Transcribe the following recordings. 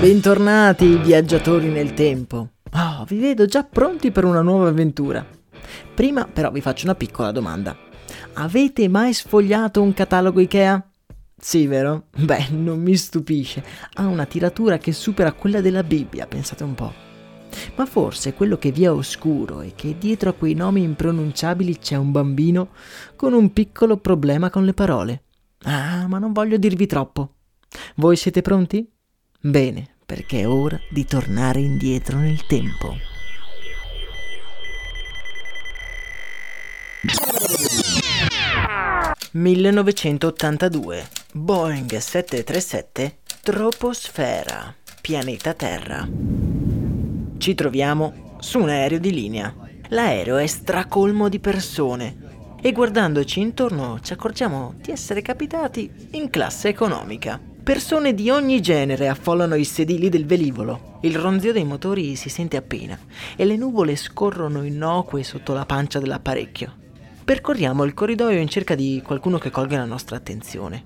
Bentornati viaggiatori nel tempo. Oh, vi vedo già pronti per una nuova avventura. Prima però vi faccio una piccola domanda. Avete mai sfogliato un catalogo Ikea? Sì, vero? Beh, non mi stupisce. Ha una tiratura che supera quella della Bibbia, pensate un po'. Ma forse quello che vi è oscuro è che dietro a quei nomi impronunciabili c'è un bambino con un piccolo problema con le parole. Ah, ma non voglio dirvi troppo. Voi siete pronti? Bene, perché è ora di tornare indietro nel tempo. «1982. Boeing 737 Troposfera, pianeta Terra. Ci troviamo su un aereo di linea. L'aereo è stracolmo di persone e guardandoci intorno ci accorgiamo di essere capitati in classe economica. Persone di ogni genere affollano i sedili del velivolo. Il ronzio dei motori si sente appena e le nuvole scorrono innocue sotto la pancia dell'apparecchio. Percorriamo il corridoio in cerca di qualcuno che colga la nostra attenzione.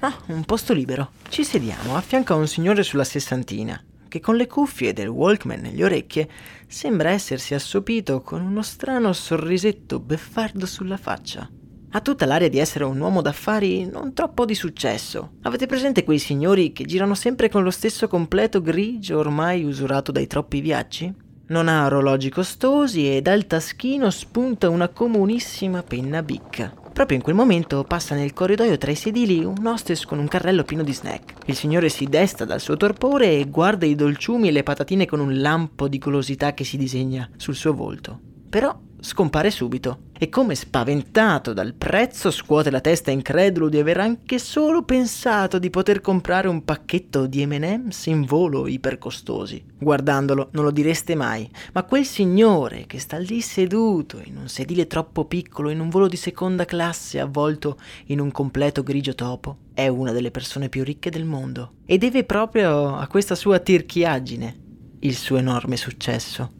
Ah, un posto libero. Ci sediamo a fianco a un signore sulla sessantina, che con le cuffie del Walkman nelle orecchie sembra essersi assopito con uno strano sorrisetto beffardo sulla faccia. Ha tutta l'aria di essere un uomo d'affari non troppo di successo. Avete presente quei signori che girano sempre con lo stesso completo grigio ormai usurato dai troppi viaggi? Non ha orologi costosi e dal taschino spunta una comunissima penna bicca. Proprio in quel momento passa nel corridoio tra i sedili un hostess con un carrello pieno di snack. Il signore si desta dal suo torpore e guarda i dolciumi e le patatine con un lampo di golosità che si disegna sul suo volto. Però scompare subito e come spaventato dal prezzo scuote la testa incredulo di aver anche solo pensato di poter comprare un pacchetto di M&M's in volo ipercostosi. Guardandolo non lo direste mai, ma quel signore che sta lì seduto in un sedile troppo piccolo in un volo di seconda classe avvolto in un completo grigio topo è una delle persone più ricche del mondo e deve proprio a questa sua tirchiaggine il suo enorme successo.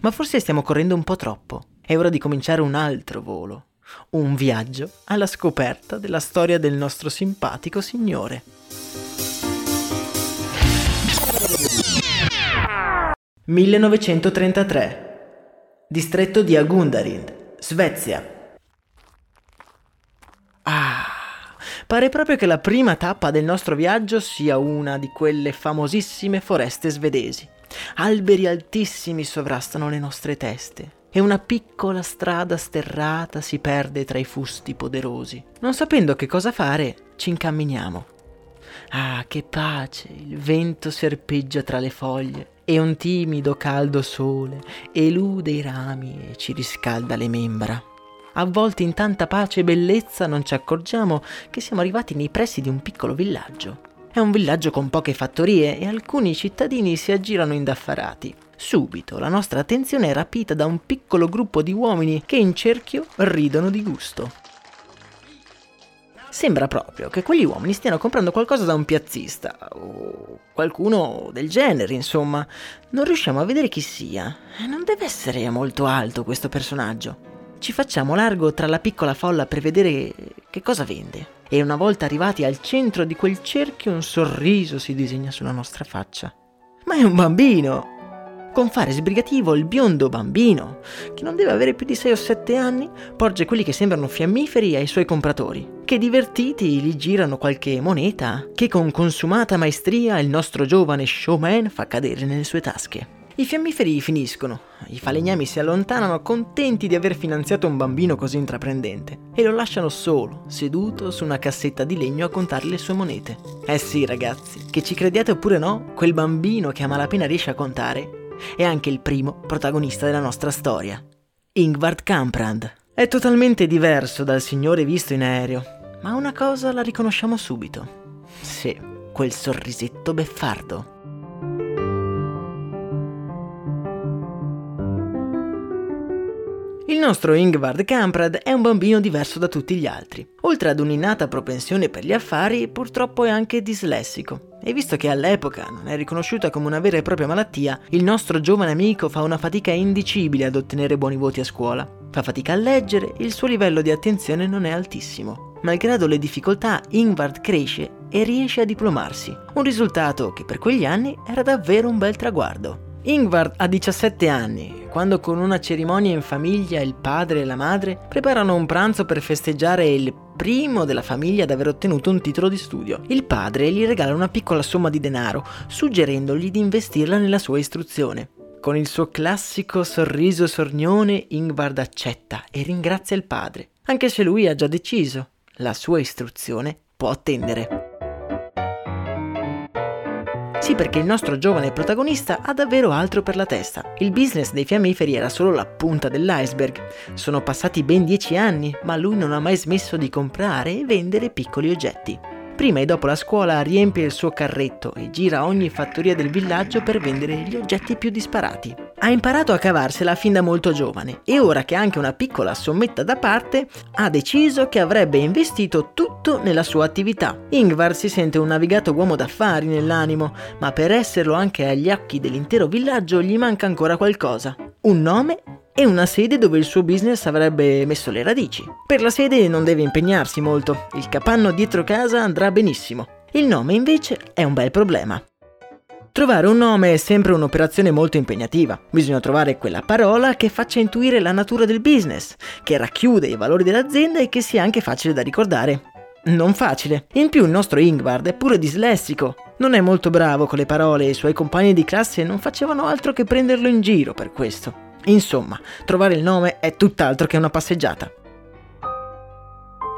Ma forse stiamo correndo un po' troppo. È ora di cominciare un altro volo, un viaggio alla scoperta della storia del nostro simpatico signore. «1933. Distretto di Agundarind, Svezia. Ah, pare proprio che la prima tappa del nostro viaggio sia una di quelle famosissime foreste svedesi. Alberi altissimi sovrastano le nostre teste e una piccola strada sterrata si perde tra i fusti poderosi. Non sapendo che cosa fare, ci incamminiamo. Ah, che pace! Il vento serpeggia tra le foglie e un timido caldo sole elude i rami e ci riscalda le membra. Avvolti in tanta pace e bellezza non ci accorgiamo che siamo arrivati nei pressi di un piccolo villaggio. È un villaggio con poche fattorie e alcuni cittadini si aggirano indaffarati. Subito la nostra attenzione è rapita da un piccolo gruppo di uomini che in cerchio ridono di gusto. Sembra proprio che quegli uomini stiano comprando qualcosa da un piazzista o qualcuno del genere, insomma. Non riusciamo a vedere chi sia. Non deve essere molto alto questo personaggio. Ci facciamo largo tra la piccola folla per vedere che cosa vende. E una volta arrivati al centro di quel cerchio un sorriso si disegna sulla nostra faccia. Ma è un bambino! Con fare sbrigativo il biondo bambino, che non deve avere più di 6 o 7 anni, porge quelli che sembrano fiammiferi ai suoi compratori, che divertiti gli girano qualche moneta che con consumata maestria il nostro giovane showman fa cadere nelle sue tasche. I fiammiferi finiscono, i falegnami si allontanano contenti di aver finanziato un bambino così intraprendente e lo lasciano solo, seduto su una cassetta di legno a contare le sue monete. Eh sì ragazzi, che ci crediate oppure no, quel bambino che a malapena riesce a contare è anche il primo protagonista della nostra storia. Ingvard Kamprand. È totalmente diverso dal signore visto in aereo, ma una cosa la riconosciamo subito. Sì, quel sorrisetto beffardo. Il nostro Ingvard Kamprad è un bambino diverso da tutti gli altri. Oltre ad un'innata propensione per gli affari, purtroppo è anche dislessico. E visto che all'epoca non è riconosciuta come una vera e propria malattia, il nostro giovane amico fa una fatica indicibile ad ottenere buoni voti a scuola. Fa fatica a leggere e il suo livello di attenzione non è altissimo. Malgrado le difficoltà, Ingvard cresce e riesce a diplomarsi, un risultato che per quegli anni era davvero un bel traguardo. Ingvard ha 17 anni, quando con una cerimonia in famiglia il padre e la madre preparano un pranzo per festeggiare il primo della famiglia ad aver ottenuto un titolo di studio. Il padre gli regala una piccola somma di denaro, suggerendogli di investirla nella sua istruzione. Con il suo classico sorriso sornione, Ingvard accetta e ringrazia il padre, anche se lui ha già deciso. La sua istruzione può attendere. Sì, perché il nostro giovane protagonista ha davvero altro per la testa. Il business dei fiammiferi era solo la punta dell'iceberg. Sono passati ben dieci anni, ma lui non ha mai smesso di comprare e vendere piccoli oggetti. Prima e dopo la scuola riempie il suo carretto e gira ogni fattoria del villaggio per vendere gli oggetti più disparati. Ha imparato a cavarsela fin da molto giovane e ora che ha anche una piccola sommetta da parte, ha deciso che avrebbe investito tutto nella sua attività. Ingvar si sente un navigato uomo d'affari nell'animo, ma per esserlo anche agli occhi dell'intero villaggio gli manca ancora qualcosa. Un nome e una sede dove il suo business avrebbe messo le radici. Per la sede non deve impegnarsi molto, il capanno dietro casa andrà benissimo. Il nome invece è un bel problema. Trovare un nome è sempre un'operazione molto impegnativa. Bisogna trovare quella parola che faccia intuire la natura del business, che racchiude i valori dell'azienda e che sia anche facile da ricordare. Non facile. In più il nostro Ingvard è pure dislessico. Non è molto bravo con le parole e i suoi compagni di classe non facevano altro che prenderlo in giro per questo. Insomma, trovare il nome è tutt'altro che una passeggiata.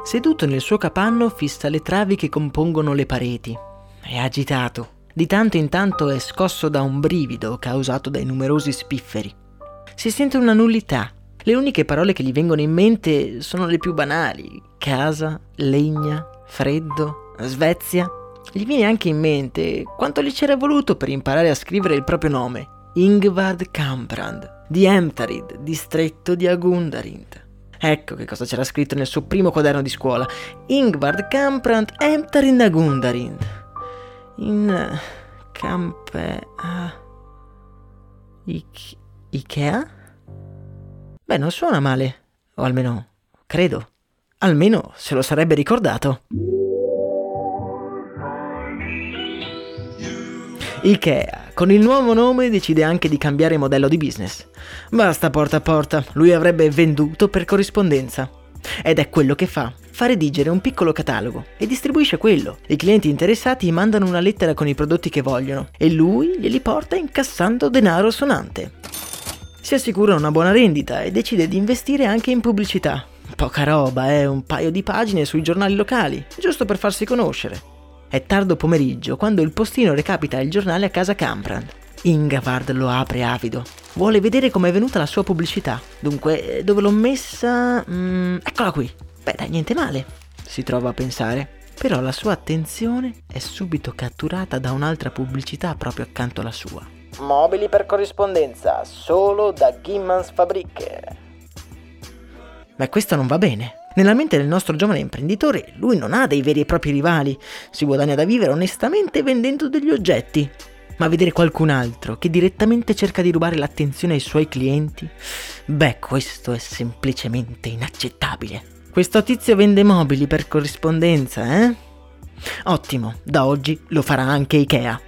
Seduto nel suo capanno fissa le travi che compongono le pareti. È agitato. Di tanto in tanto è scosso da un brivido causato dai numerosi spifferi. Si sente una nullità. Le uniche parole che gli vengono in mente sono le più banali. Casa, legna, freddo, Svezia. Gli viene anche in mente quanto gli c'era voluto per imparare a scrivere il proprio nome. Ingvard Kamprand di Emtarid, distretto di Agundarind. Ecco che cosa c'era scritto nel suo primo quaderno di scuola. Ingvard Kamprand Emtarid Agundarind. In Campe... Uh, Ikea? Beh, non suona male. O almeno, credo. Almeno se lo sarebbe ricordato. Ikea con il nuovo nome decide anche di cambiare modello di business. Basta porta a porta, lui avrebbe venduto per corrispondenza. Ed è quello che fa. Fa redigere un piccolo catalogo e distribuisce quello. I clienti interessati mandano una lettera con i prodotti che vogliono e lui glieli porta incassando denaro sonante. Si assicura una buona rendita e decide di investire anche in pubblicità. Poca roba, eh, un paio di pagine sui giornali locali, giusto per farsi conoscere. È tardo pomeriggio quando il postino recapita il giornale a casa Camprand. Ingavard lo apre avido. Vuole vedere com'è venuta la sua pubblicità. Dunque, dove l'ho messa? Mm, eccola qui. Beh, dai, niente male. Si trova a pensare. Però la sua attenzione è subito catturata da un'altra pubblicità proprio accanto alla sua. Mobili per corrispondenza, solo da Gimmans Fabriche. Ma questo non va bene. Nella mente del nostro giovane imprenditore, lui non ha dei veri e propri rivali, si guadagna da vivere onestamente vendendo degli oggetti. Ma vedere qualcun altro che direttamente cerca di rubare l'attenzione ai suoi clienti, beh, questo è semplicemente inaccettabile. Questo tizio vende mobili per corrispondenza, eh? Ottimo, da oggi lo farà anche Ikea.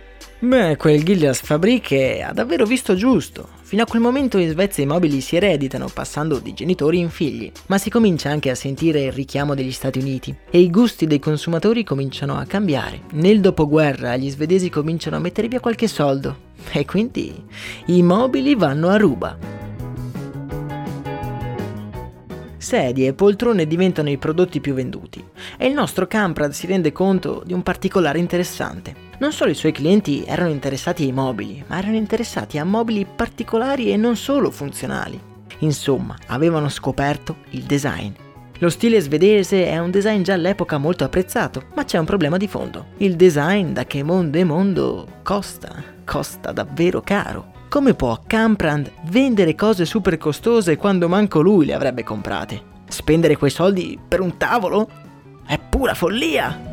Beh, quel Gillias Fabriche ha davvero visto giusto. Fino a quel momento in Svezia i mobili si ereditano passando di genitori in figli, ma si comincia anche a sentire il richiamo degli Stati Uniti e i gusti dei consumatori cominciano a cambiare. Nel dopoguerra gli svedesi cominciano a mettere via qualche soldo e quindi i mobili vanno a ruba. Sedie e poltrone diventano i prodotti più venduti e il nostro Camprad si rende conto di un particolare interessante. Non solo i suoi clienti erano interessati ai mobili, ma erano interessati a mobili particolari e non solo funzionali. Insomma, avevano scoperto il design. Lo stile svedese è un design già all'epoca molto apprezzato, ma c'è un problema di fondo. Il design da che mondo e mondo costa, costa davvero caro. Come può Camprand vendere cose super costose quando manco lui le avrebbe comprate? Spendere quei soldi per un tavolo? È pura follia!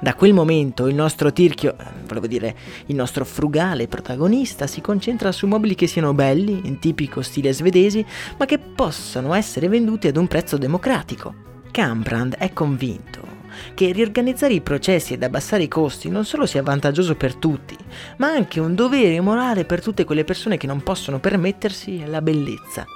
Da quel momento il nostro tirchio, volevo dire il nostro frugale protagonista, si concentra su mobili che siano belli, in tipico stile svedesi, ma che possano essere venduti ad un prezzo democratico. Camprand è convinto che riorganizzare i processi ed abbassare i costi non solo sia vantaggioso per tutti, ma anche un dovere morale per tutte quelle persone che non possono permettersi la bellezza.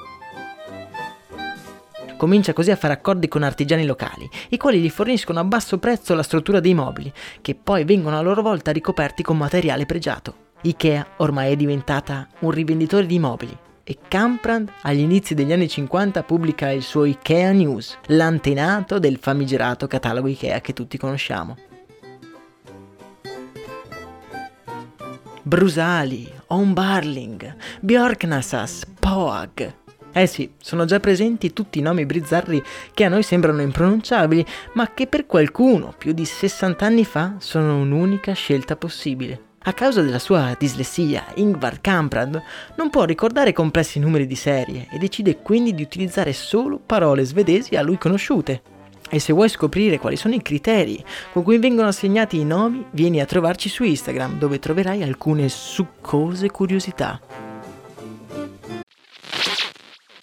Comincia così a fare accordi con artigiani locali, i quali gli forniscono a basso prezzo la struttura dei mobili, che poi vengono a loro volta ricoperti con materiale pregiato. Ikea ormai è diventata un rivenditore di mobili, e Camprand agli inizi degli anni 50 pubblica il suo Ikea News, l'antenato del famigerato catalogo Ikea che tutti conosciamo. Brusali, Onbarling, Bjorknasas, Poag. Eh sì, sono già presenti tutti i nomi bizzarri che a noi sembrano impronunciabili, ma che per qualcuno più di 60 anni fa sono un'unica scelta possibile. A causa della sua dislessia, Ingvar Kamprad non può ricordare complessi numeri di serie e decide quindi di utilizzare solo parole svedesi a lui conosciute. E se vuoi scoprire quali sono i criteri con cui vengono assegnati i nomi, vieni a trovarci su Instagram dove troverai alcune succose curiosità.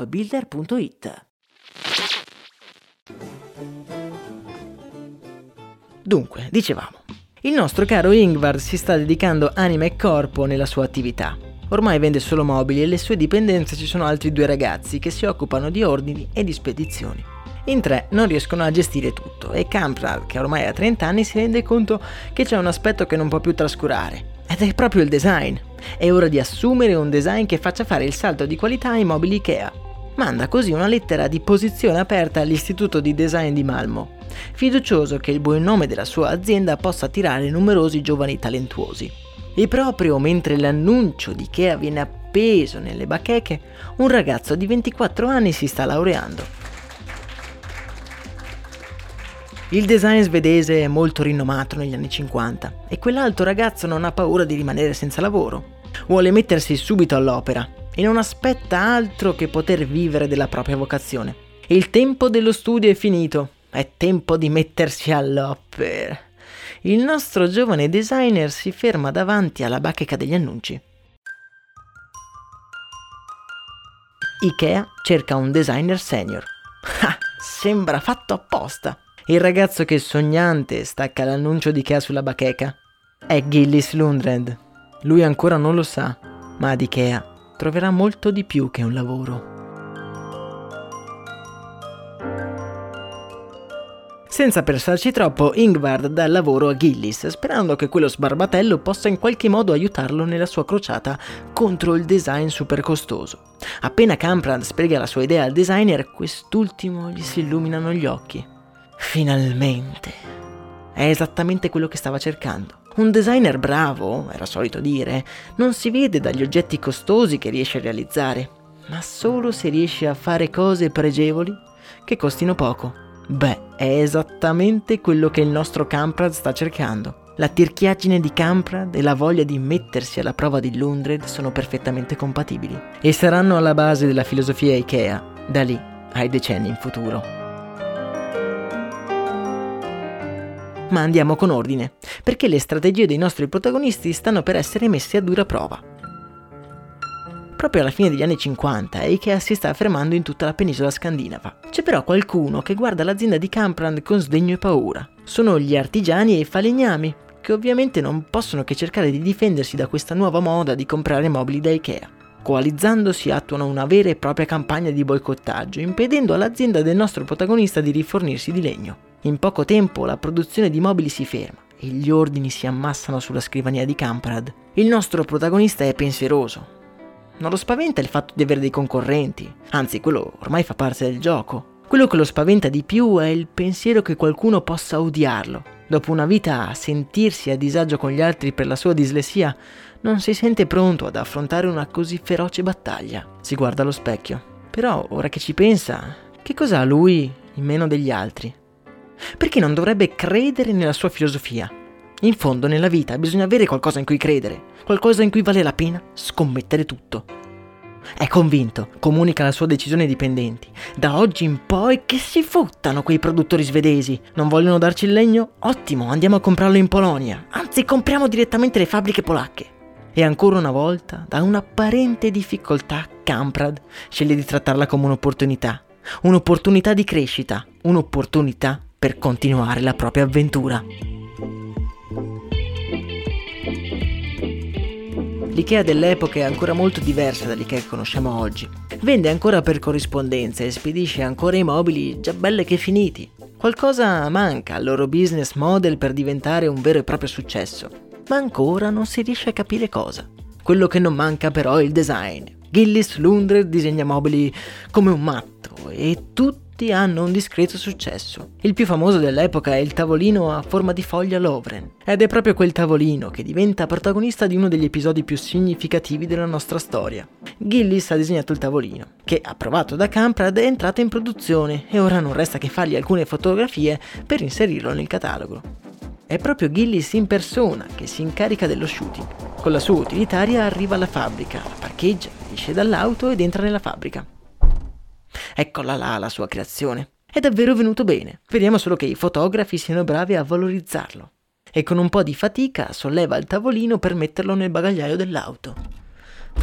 appbuilder.it. Dunque, dicevamo, il nostro caro Ingvar si sta dedicando anima e corpo nella sua attività. Ormai vende solo mobili e le sue dipendenze ci sono altri due ragazzi che si occupano di ordini e di spedizioni. In tre non riescono a gestire tutto e Kamprad, che ormai ha 30 anni, si rende conto che c'è un aspetto che non può più trascurare, ed è proprio il design. È ora di assumere un design che faccia fare il salto di qualità ai mobili IKEA. Manda così una lettera di posizione aperta all'Istituto di Design di Malmo, fiducioso che il buon nome della sua azienda possa attirare numerosi giovani talentuosi. E proprio mentre l'annuncio di IKEA viene appeso nelle bacheche, un ragazzo di 24 anni si sta laureando. Il design svedese è molto rinomato negli anni 50 e quell'altro ragazzo non ha paura di rimanere senza lavoro. Vuole mettersi subito all'opera e non aspetta altro che poter vivere della propria vocazione. Il tempo dello studio è finito, è tempo di mettersi all'opera. Il nostro giovane designer si ferma davanti alla bacheca degli annunci. Ikea cerca un designer senior. Ah, sembra fatto apposta. Il ragazzo che sognante stacca l'annuncio di Ikea sulla bacheca è Gillis Lundred. Lui ancora non lo sa, ma ad Ikea troverà molto di più che un lavoro. Senza pensarci troppo, Ingvard dà lavoro a Gillis, sperando che quello sbarbatello possa in qualche modo aiutarlo nella sua crociata contro il design super costoso. Appena Camprad spiega la sua idea al designer, quest'ultimo gli si illuminano gli occhi. Finalmente. È esattamente quello che stava cercando. Un designer bravo, era solito dire, non si vede dagli oggetti costosi che riesce a realizzare, ma solo se riesce a fare cose pregevoli che costino poco. Beh, è esattamente quello che il nostro Camprad sta cercando. La tirchiaggine di Camprad e la voglia di mettersi alla prova di Lundred sono perfettamente compatibili e saranno alla base della filosofia IKEA, da lì ai decenni in futuro. Ma andiamo con ordine, perché le strategie dei nostri protagonisti stanno per essere messe a dura prova. Proprio alla fine degli anni 50 Ikea si sta affermando in tutta la penisola scandinava. C'è però qualcuno che guarda l'azienda di Kamprand con sdegno e paura. Sono gli artigiani e i falegnami, che ovviamente non possono che cercare di difendersi da questa nuova moda di comprare mobili da Ikea. Coalizzandosi attuano una vera e propria campagna di boicottaggio, impedendo all'azienda del nostro protagonista di rifornirsi di legno. In poco tempo la produzione di mobili si ferma e gli ordini si ammassano sulla scrivania di Camprad. Il nostro protagonista è pensieroso. Non lo spaventa il fatto di avere dei concorrenti, anzi quello ormai fa parte del gioco. Quello che lo spaventa di più è il pensiero che qualcuno possa odiarlo. Dopo una vita a sentirsi a disagio con gli altri per la sua dislessia, non si sente pronto ad affrontare una così feroce battaglia. Si guarda allo specchio. Però, ora che ci pensa, che cosa ha lui in meno degli altri? Perché non dovrebbe credere nella sua filosofia? In fondo nella vita bisogna avere qualcosa in cui credere, qualcosa in cui vale la pena scommettere tutto. È convinto, comunica la sua decisione ai dipendenti. Da oggi in poi che si fottano quei produttori svedesi. Non vogliono darci il legno? Ottimo, andiamo a comprarlo in Polonia. Anzi, compriamo direttamente le fabbriche polacche. E ancora una volta, da un'apparente difficoltà, Kamprad sceglie di trattarla come un'opportunità. Un'opportunità di crescita, un'opportunità per continuare la propria avventura. L'IKEA dell'epoca è ancora molto diversa dall'IKEA che conosciamo oggi. Vende ancora per corrispondenza e spedisce ancora i mobili già belle che finiti. Qualcosa manca al loro business model per diventare un vero e proprio successo, ma ancora non si riesce a capire cosa. Quello che non manca però è il design. Gillis Lundred disegna mobili come un matto e tutti tutti hanno un discreto successo. Il più famoso dell'epoca è il tavolino a forma di foglia Lovren, ed è proprio quel tavolino che diventa protagonista di uno degli episodi più significativi della nostra storia. Gillis ha disegnato il tavolino, che approvato da Camprad è entrato in produzione e ora non resta che fargli alcune fotografie per inserirlo nel catalogo. È proprio Gillis in persona che si incarica dello shooting. Con la sua utilitaria arriva alla fabbrica, la parcheggia, esce dall'auto ed entra nella fabbrica. Eccola là la sua creazione. È davvero venuto bene. Vediamo solo che i fotografi siano bravi a valorizzarlo. E con un po' di fatica solleva il tavolino per metterlo nel bagagliaio dell'auto.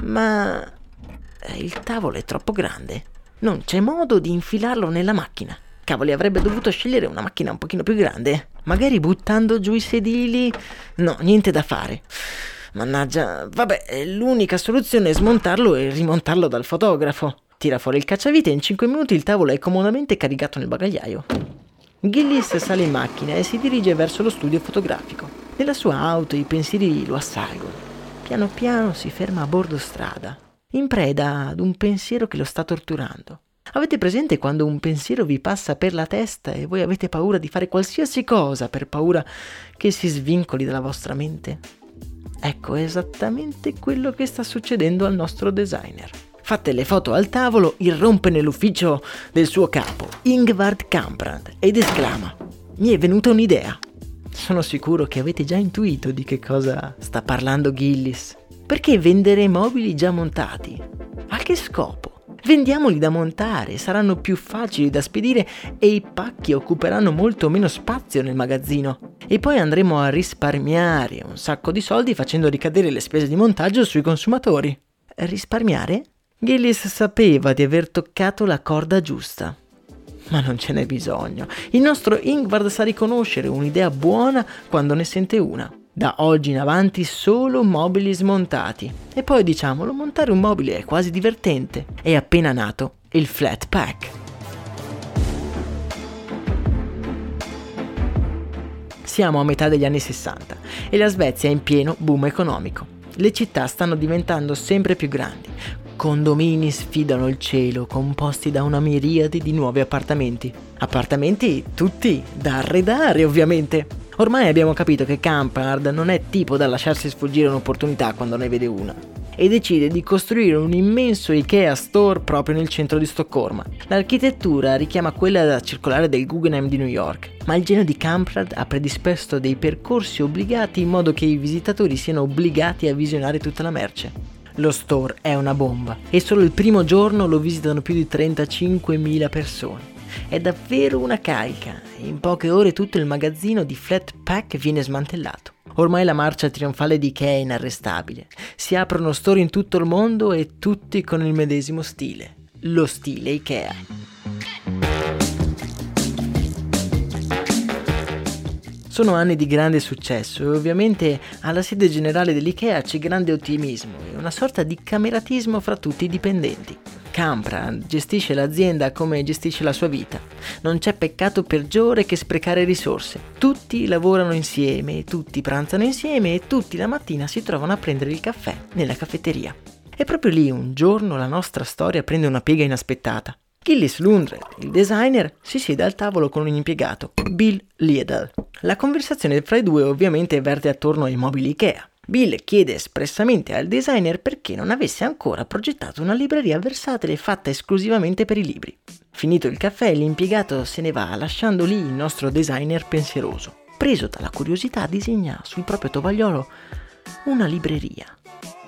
Ma eh, il tavolo è troppo grande. Non c'è modo di infilarlo nella macchina. Cavoli, avrebbe dovuto scegliere una macchina un pochino più grande. Magari buttando giù i sedili. No, niente da fare. Mannaggia, vabbè, l'unica soluzione è smontarlo e rimontarlo dal fotografo. Tira fuori il cacciavite e in 5 minuti il tavolo è comodamente caricato nel bagagliaio. Gillis sale in macchina e si dirige verso lo studio fotografico. Nella sua auto i pensieri lo assalgono. Piano piano si ferma a bordo strada, in preda ad un pensiero che lo sta torturando. Avete presente quando un pensiero vi passa per la testa e voi avete paura di fare qualsiasi cosa per paura che si svincoli dalla vostra mente? Ecco esattamente quello che sta succedendo al nostro designer. Fatte le foto al tavolo, irrompe nell'ufficio del suo capo, Ingvard Kamprad, ed esclama: mi è venuta un'idea. Sono sicuro che avete già intuito di che cosa sta parlando Gillis. Perché vendere mobili già montati? A che scopo? Vendiamoli da montare, saranno più facili da spedire e i pacchi occuperanno molto meno spazio nel magazzino. E poi andremo a risparmiare un sacco di soldi facendo ricadere le spese di montaggio sui consumatori. Risparmiare? Gillis sapeva di aver toccato la corda giusta. Ma non ce n'è bisogno. Il nostro Ingvard sa riconoscere un'idea buona quando ne sente una. Da oggi in avanti solo mobili smontati. E poi diciamolo, montare un mobile è quasi divertente. È appena nato il flat pack. Siamo a metà degli anni 60 e la Svezia è in pieno boom economico. Le città stanno diventando sempre più grandi. Condomini sfidano il cielo, composti da una miriade di nuovi appartamenti. Appartamenti tutti da arredare, ovviamente. Ormai abbiamo capito che Campard non è tipo da lasciarsi sfuggire un'opportunità quando ne vede una e decide di costruire un immenso IKEA Store proprio nel centro di Stoccolma. L'architettura richiama quella da circolare del Guggenheim di New York, ma il genio di Kamprad ha predisposto dei percorsi obbligati in modo che i visitatori siano obbligati a visionare tutta la merce. Lo store è una bomba e solo il primo giorno lo visitano più di 35.000 persone. È davvero una carica in poche ore tutto il magazzino di Flat Pack viene smantellato. Ormai la marcia trionfale di Ikea è inarrestabile. Si aprono store in tutto il mondo e tutti con il medesimo stile. Lo stile Ikea. Sono anni di grande successo e ovviamente alla sede generale dell'IKEA c'è grande ottimismo una sorta di cameratismo fra tutti i dipendenti. Campra gestisce l'azienda come gestisce la sua vita. Non c'è peccato peggiore che sprecare risorse. Tutti lavorano insieme, tutti pranzano insieme e tutti la mattina si trovano a prendere il caffè nella caffetteria. E proprio lì un giorno la nostra storia prende una piega inaspettata. Gillis Lundred, il designer, si siede al tavolo con un impiegato, Bill Liedel. La conversazione fra i due ovviamente verte attorno ai mobili Ikea. Bill chiede espressamente al designer perché non avesse ancora progettato una libreria versatile fatta esclusivamente per i libri. Finito il caffè, l'impiegato se ne va, lasciando lì il nostro designer pensieroso. Preso dalla curiosità, disegna sul proprio tovagliolo una libreria.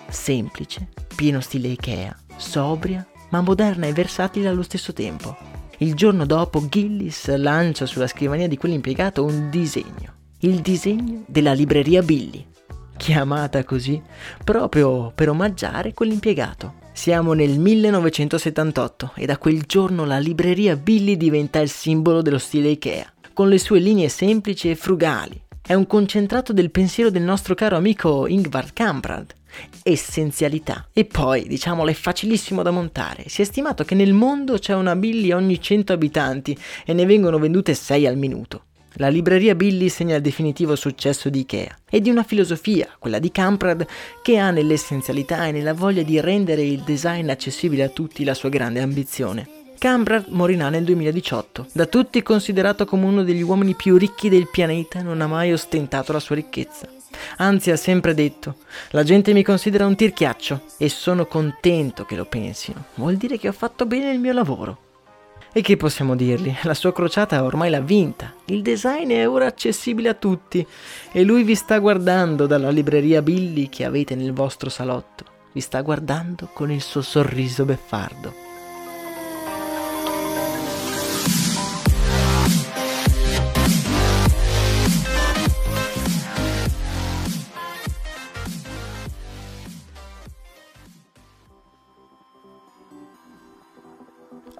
Semplice, pieno stile Ikea, sobria, ma moderna e versatile allo stesso tempo. Il giorno dopo Gillis lancia sulla scrivania di quell'impiegato un disegno. Il disegno della libreria Billy chiamata così proprio per omaggiare quell'impiegato. Siamo nel 1978 e da quel giorno la libreria Billy diventa il simbolo dello stile Ikea, con le sue linee semplici e frugali. È un concentrato del pensiero del nostro caro amico Ingvar Kamprad. Essenzialità. E poi, diciamolo, è facilissimo da montare. Si è stimato che nel mondo c'è una Billy ogni 100 abitanti e ne vengono vendute 6 al minuto. La libreria Billy segna il definitivo successo di Ikea e di una filosofia, quella di Kamprad, che ha nell'essenzialità e nella voglia di rendere il design accessibile a tutti la sua grande ambizione. Kamprad morirà nel 2018, da tutti considerato come uno degli uomini più ricchi del pianeta non ha mai ostentato la sua ricchezza. Anzi, ha sempre detto: La gente mi considera un tirchiaccio e sono contento che lo pensino. Vuol dire che ho fatto bene il mio lavoro. E che possiamo dirgli? La sua crociata ormai l'ha vinta. Il design è ora accessibile a tutti e lui vi sta guardando dalla libreria Billy che avete nel vostro salotto. Vi sta guardando con il suo sorriso beffardo.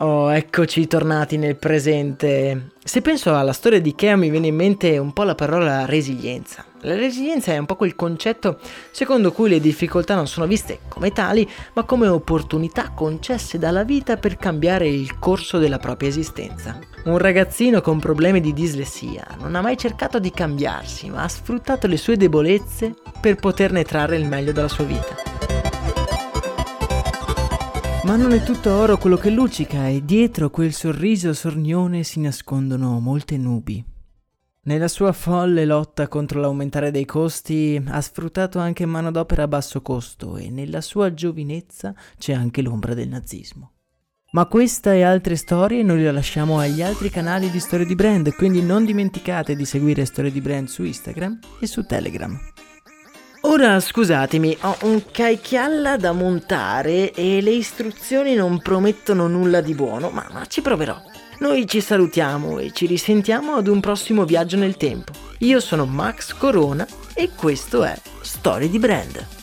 Oh, eccoci tornati nel presente. Se penso alla storia di Ikea mi viene in mente un po' la parola resilienza. La resilienza è un po' quel concetto secondo cui le difficoltà non sono viste come tali, ma come opportunità concesse dalla vita per cambiare il corso della propria esistenza. Un ragazzino con problemi di dislessia non ha mai cercato di cambiarsi, ma ha sfruttato le sue debolezze per poterne trarre il meglio dalla sua vita. Ma non è tutto oro quello che luccica e dietro quel sorriso sornione si nascondono molte nubi. Nella sua folle lotta contro l'aumentare dei costi ha sfruttato anche manodopera a basso costo e nella sua giovinezza c'è anche l'ombra del nazismo. Ma questa e altre storie noi le lasciamo agli altri canali di Storie di Brand, quindi non dimenticate di seguire Storie di Brand su Instagram e su Telegram. Ora scusatemi, ho un caichialla da montare e le istruzioni non promettono nulla di buono, ma, ma ci proverò. Noi ci salutiamo e ci risentiamo ad un prossimo viaggio nel tempo. Io sono Max Corona e questo è Storie di Brand.